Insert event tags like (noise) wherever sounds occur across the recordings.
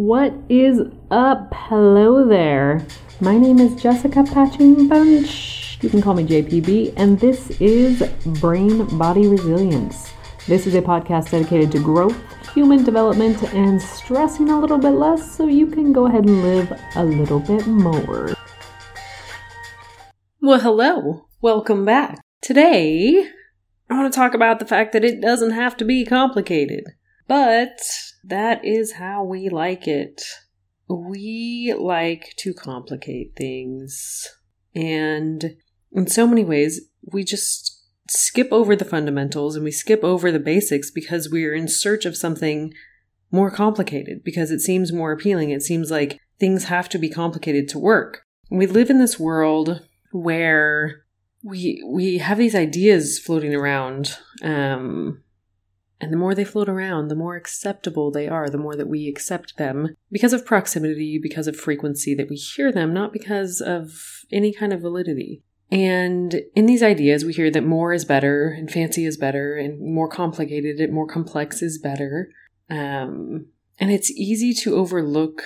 What is up? Hello there. My name is Jessica Patching Bunch. You can call me JPB, and this is Brain Body Resilience. This is a podcast dedicated to growth, human development, and stressing a little bit less so you can go ahead and live a little bit more. Well, hello. Welcome back. Today, I want to talk about the fact that it doesn't have to be complicated. But that is how we like it. We like to complicate things. And in so many ways, we just skip over the fundamentals and we skip over the basics because we're in search of something more complicated, because it seems more appealing. It seems like things have to be complicated to work. We live in this world where we we have these ideas floating around um, and the more they float around, the more acceptable they are, the more that we accept them because of proximity, because of frequency that we hear them, not because of any kind of validity. And in these ideas, we hear that more is better and fancy is better and more complicated and more complex is better. Um, and it's easy to overlook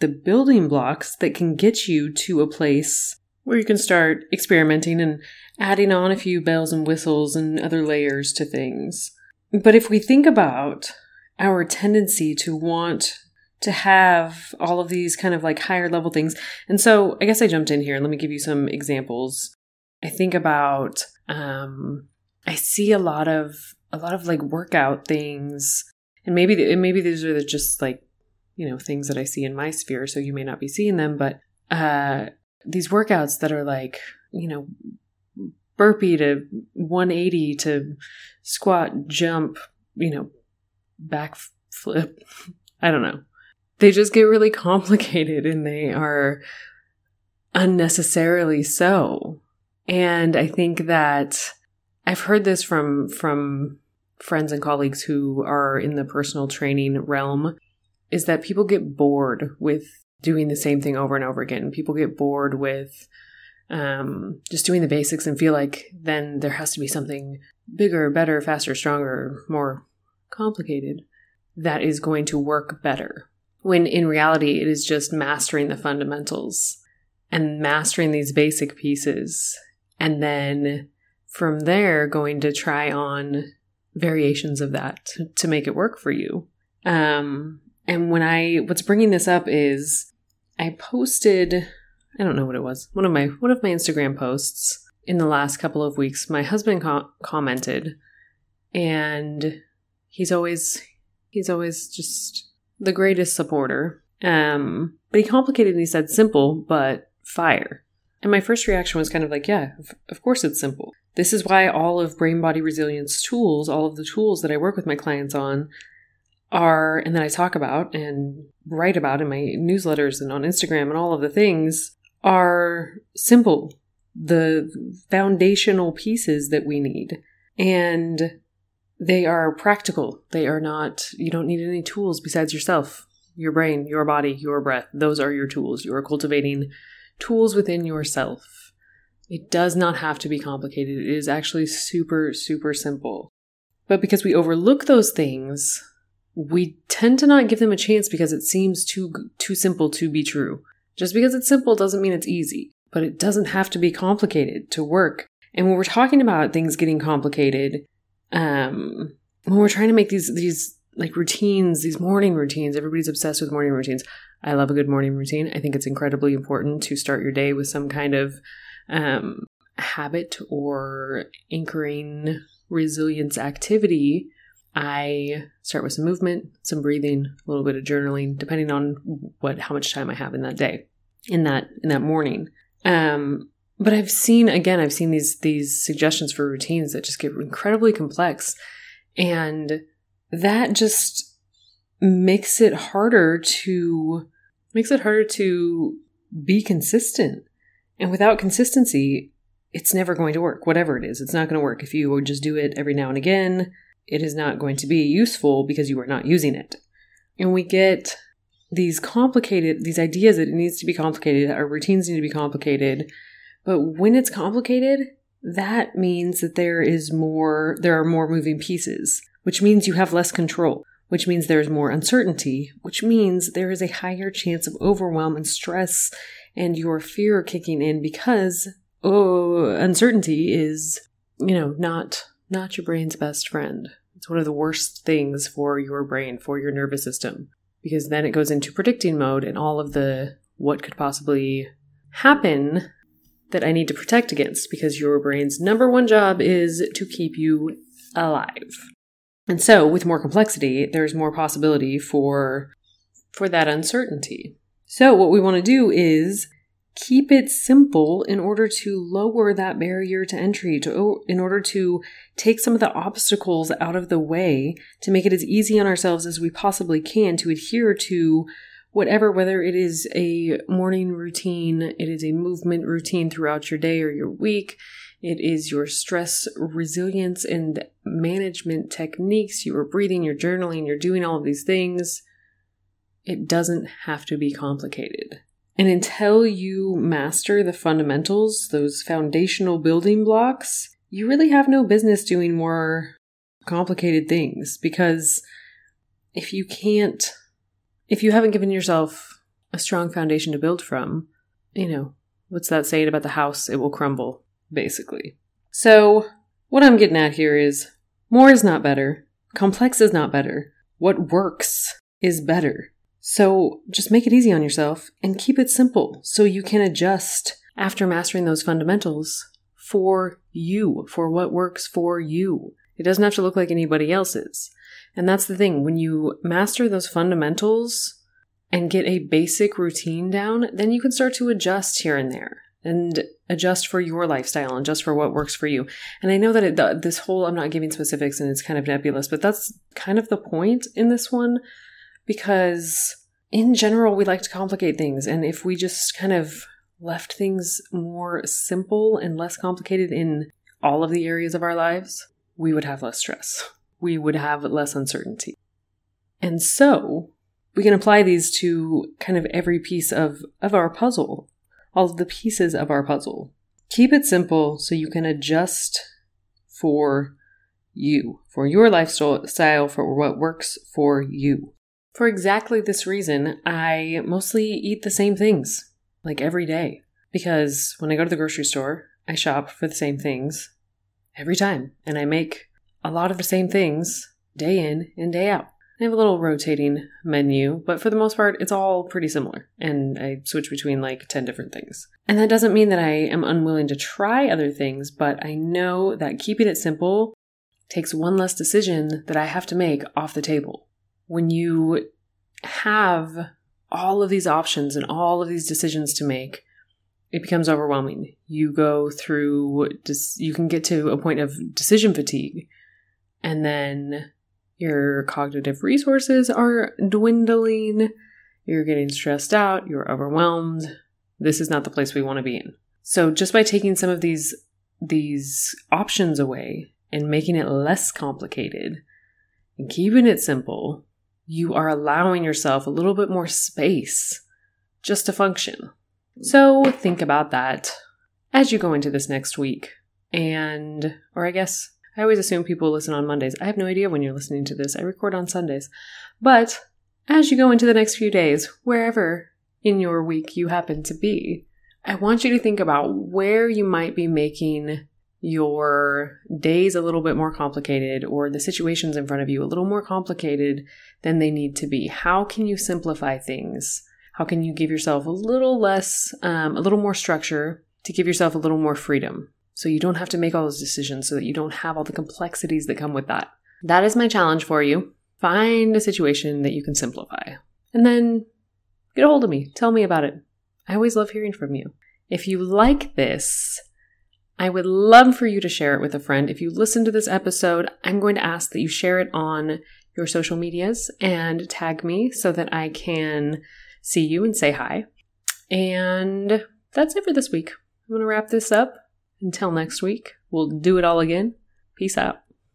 the building blocks that can get you to a place where you can start experimenting and adding on a few bells and whistles and other layers to things. But if we think about our tendency to want to have all of these kind of like higher level things, and so I guess I jumped in here. Let me give you some examples. I think about, um, I see a lot of a lot of like workout things, and maybe maybe these are just like you know things that I see in my sphere. So you may not be seeing them, but uh, these workouts that are like you know burpee to 180 to squat, jump, you know, back flip. (laughs) I don't know. They just get really (laughs) complicated and they are unnecessarily so. And I think that I've heard this from from friends and colleagues who are in the personal training realm is that people get bored with doing the same thing over and over again. People get bored with um, just doing the basics and feel like then there has to be something bigger, better, faster, stronger, more complicated that is going to work better. When in reality, it is just mastering the fundamentals and mastering these basic pieces. And then from there, going to try on variations of that to, make it work for you. Um, and when I, what's bringing this up is I posted I don't know what it was. One of my one of my Instagram posts in the last couple of weeks, my husband co- commented, and he's always he's always just the greatest supporter. Um, but he complicated and he said simple but fire. And my first reaction was kind of like, yeah, of course it's simple. This is why all of brain body resilience tools, all of the tools that I work with my clients on, are and that I talk about and write about in my newsletters and on Instagram and all of the things are simple, the foundational pieces that we need. And they are practical. They are not, you don't need any tools besides yourself, your brain, your body, your breath. Those are your tools. You are cultivating tools within yourself. It does not have to be complicated. It is actually super, super simple. But because we overlook those things, we tend to not give them a chance because it seems too too simple to be true. Just because it's simple doesn't mean it's easy, but it doesn't have to be complicated to work. And when we're talking about things getting complicated, um, when we're trying to make these these like routines, these morning routines, everybody's obsessed with morning routines. I love a good morning routine. I think it's incredibly important to start your day with some kind of um, habit or anchoring resilience activity. I start with some movement, some breathing, a little bit of journaling, depending on what how much time I have in that day, in that in that morning. Um, but I've seen again, I've seen these these suggestions for routines that just get incredibly complex, and that just makes it harder to makes it harder to be consistent. And without consistency, it's never going to work. Whatever it is, it's not going to work if you just do it every now and again it is not going to be useful because you are not using it. And we get these complicated, these ideas that it needs to be complicated, our routines need to be complicated. But when it's complicated, that means that there is more, there are more moving pieces, which means you have less control, which means there's more uncertainty, which means there is a higher chance of overwhelm and stress and your fear kicking in because oh, uncertainty is, you know, not not your brain's best friend. It's one of the worst things for your brain, for your nervous system, because then it goes into predicting mode and all of the what could possibly happen that I need to protect against because your brain's number one job is to keep you alive. And so with more complexity, there's more possibility for for that uncertainty. So what we want to do is keep it simple in order to lower that barrier to entry to oh, in order to take some of the obstacles out of the way to make it as easy on ourselves as we possibly can to adhere to whatever whether it is a morning routine it is a movement routine throughout your day or your week it is your stress resilience and management techniques you are breathing you're journaling you're doing all of these things it doesn't have to be complicated and until you master the fundamentals, those foundational building blocks, you really have no business doing more complicated things because if you can't, if you haven't given yourself a strong foundation to build from, you know, what's that saying about the house? It will crumble, basically. So, what I'm getting at here is more is not better, complex is not better. What works is better. So just make it easy on yourself and keep it simple so you can adjust after mastering those fundamentals for you, for what works for you. It doesn't have to look like anybody else's. And that's the thing. When you master those fundamentals and get a basic routine down, then you can start to adjust here and there and adjust for your lifestyle and just for what works for you. And I know that it, this whole, I'm not giving specifics and it's kind of nebulous, but that's kind of the point in this one because in general, we like to complicate things. And if we just kind of left things more simple and less complicated in all of the areas of our lives, we would have less stress. We would have less uncertainty. And so we can apply these to kind of every piece of, of our puzzle, all of the pieces of our puzzle. Keep it simple so you can adjust for you, for your lifestyle, for what works for you. For exactly this reason, I mostly eat the same things, like every day. Because when I go to the grocery store, I shop for the same things every time, and I make a lot of the same things day in and day out. I have a little rotating menu, but for the most part, it's all pretty similar, and I switch between like 10 different things. And that doesn't mean that I am unwilling to try other things, but I know that keeping it simple takes one less decision that I have to make off the table when you have all of these options and all of these decisions to make, it becomes overwhelming. You go through, you can get to a point of decision fatigue, and then your cognitive resources are dwindling. You're getting stressed out. You're overwhelmed. This is not the place we want to be in. So just by taking some of these these options away and making it less complicated and keeping it simple, you are allowing yourself a little bit more space just to function. Mm. So think about that as you go into this next week. And, or I guess, I always assume people listen on Mondays. I have no idea when you're listening to this. I record on Sundays. But as you go into the next few days, wherever in your week you happen to be, I want you to think about where you might be making your days a little bit more complicated or the situations in front of you a little more complicated than they need to be? How can you simplify things? How can you give yourself a little less, um, a little more structure to give yourself a little more freedom? So you don't have to make all those decisions, so that you don't have all the complexities that come with that. That is my challenge for you. Find a situation that you can simplify. And then get a hold of me. Tell me about it. I always love hearing from you. If you like this, I would love for you to share it with a friend. If you listen to this episode, I'm going to ask that you share it on your social medias and tag me so that I can see you and say hi. And that's it for this week. I'm going to wrap this up. Until next week, we'll do it all again. Peace out.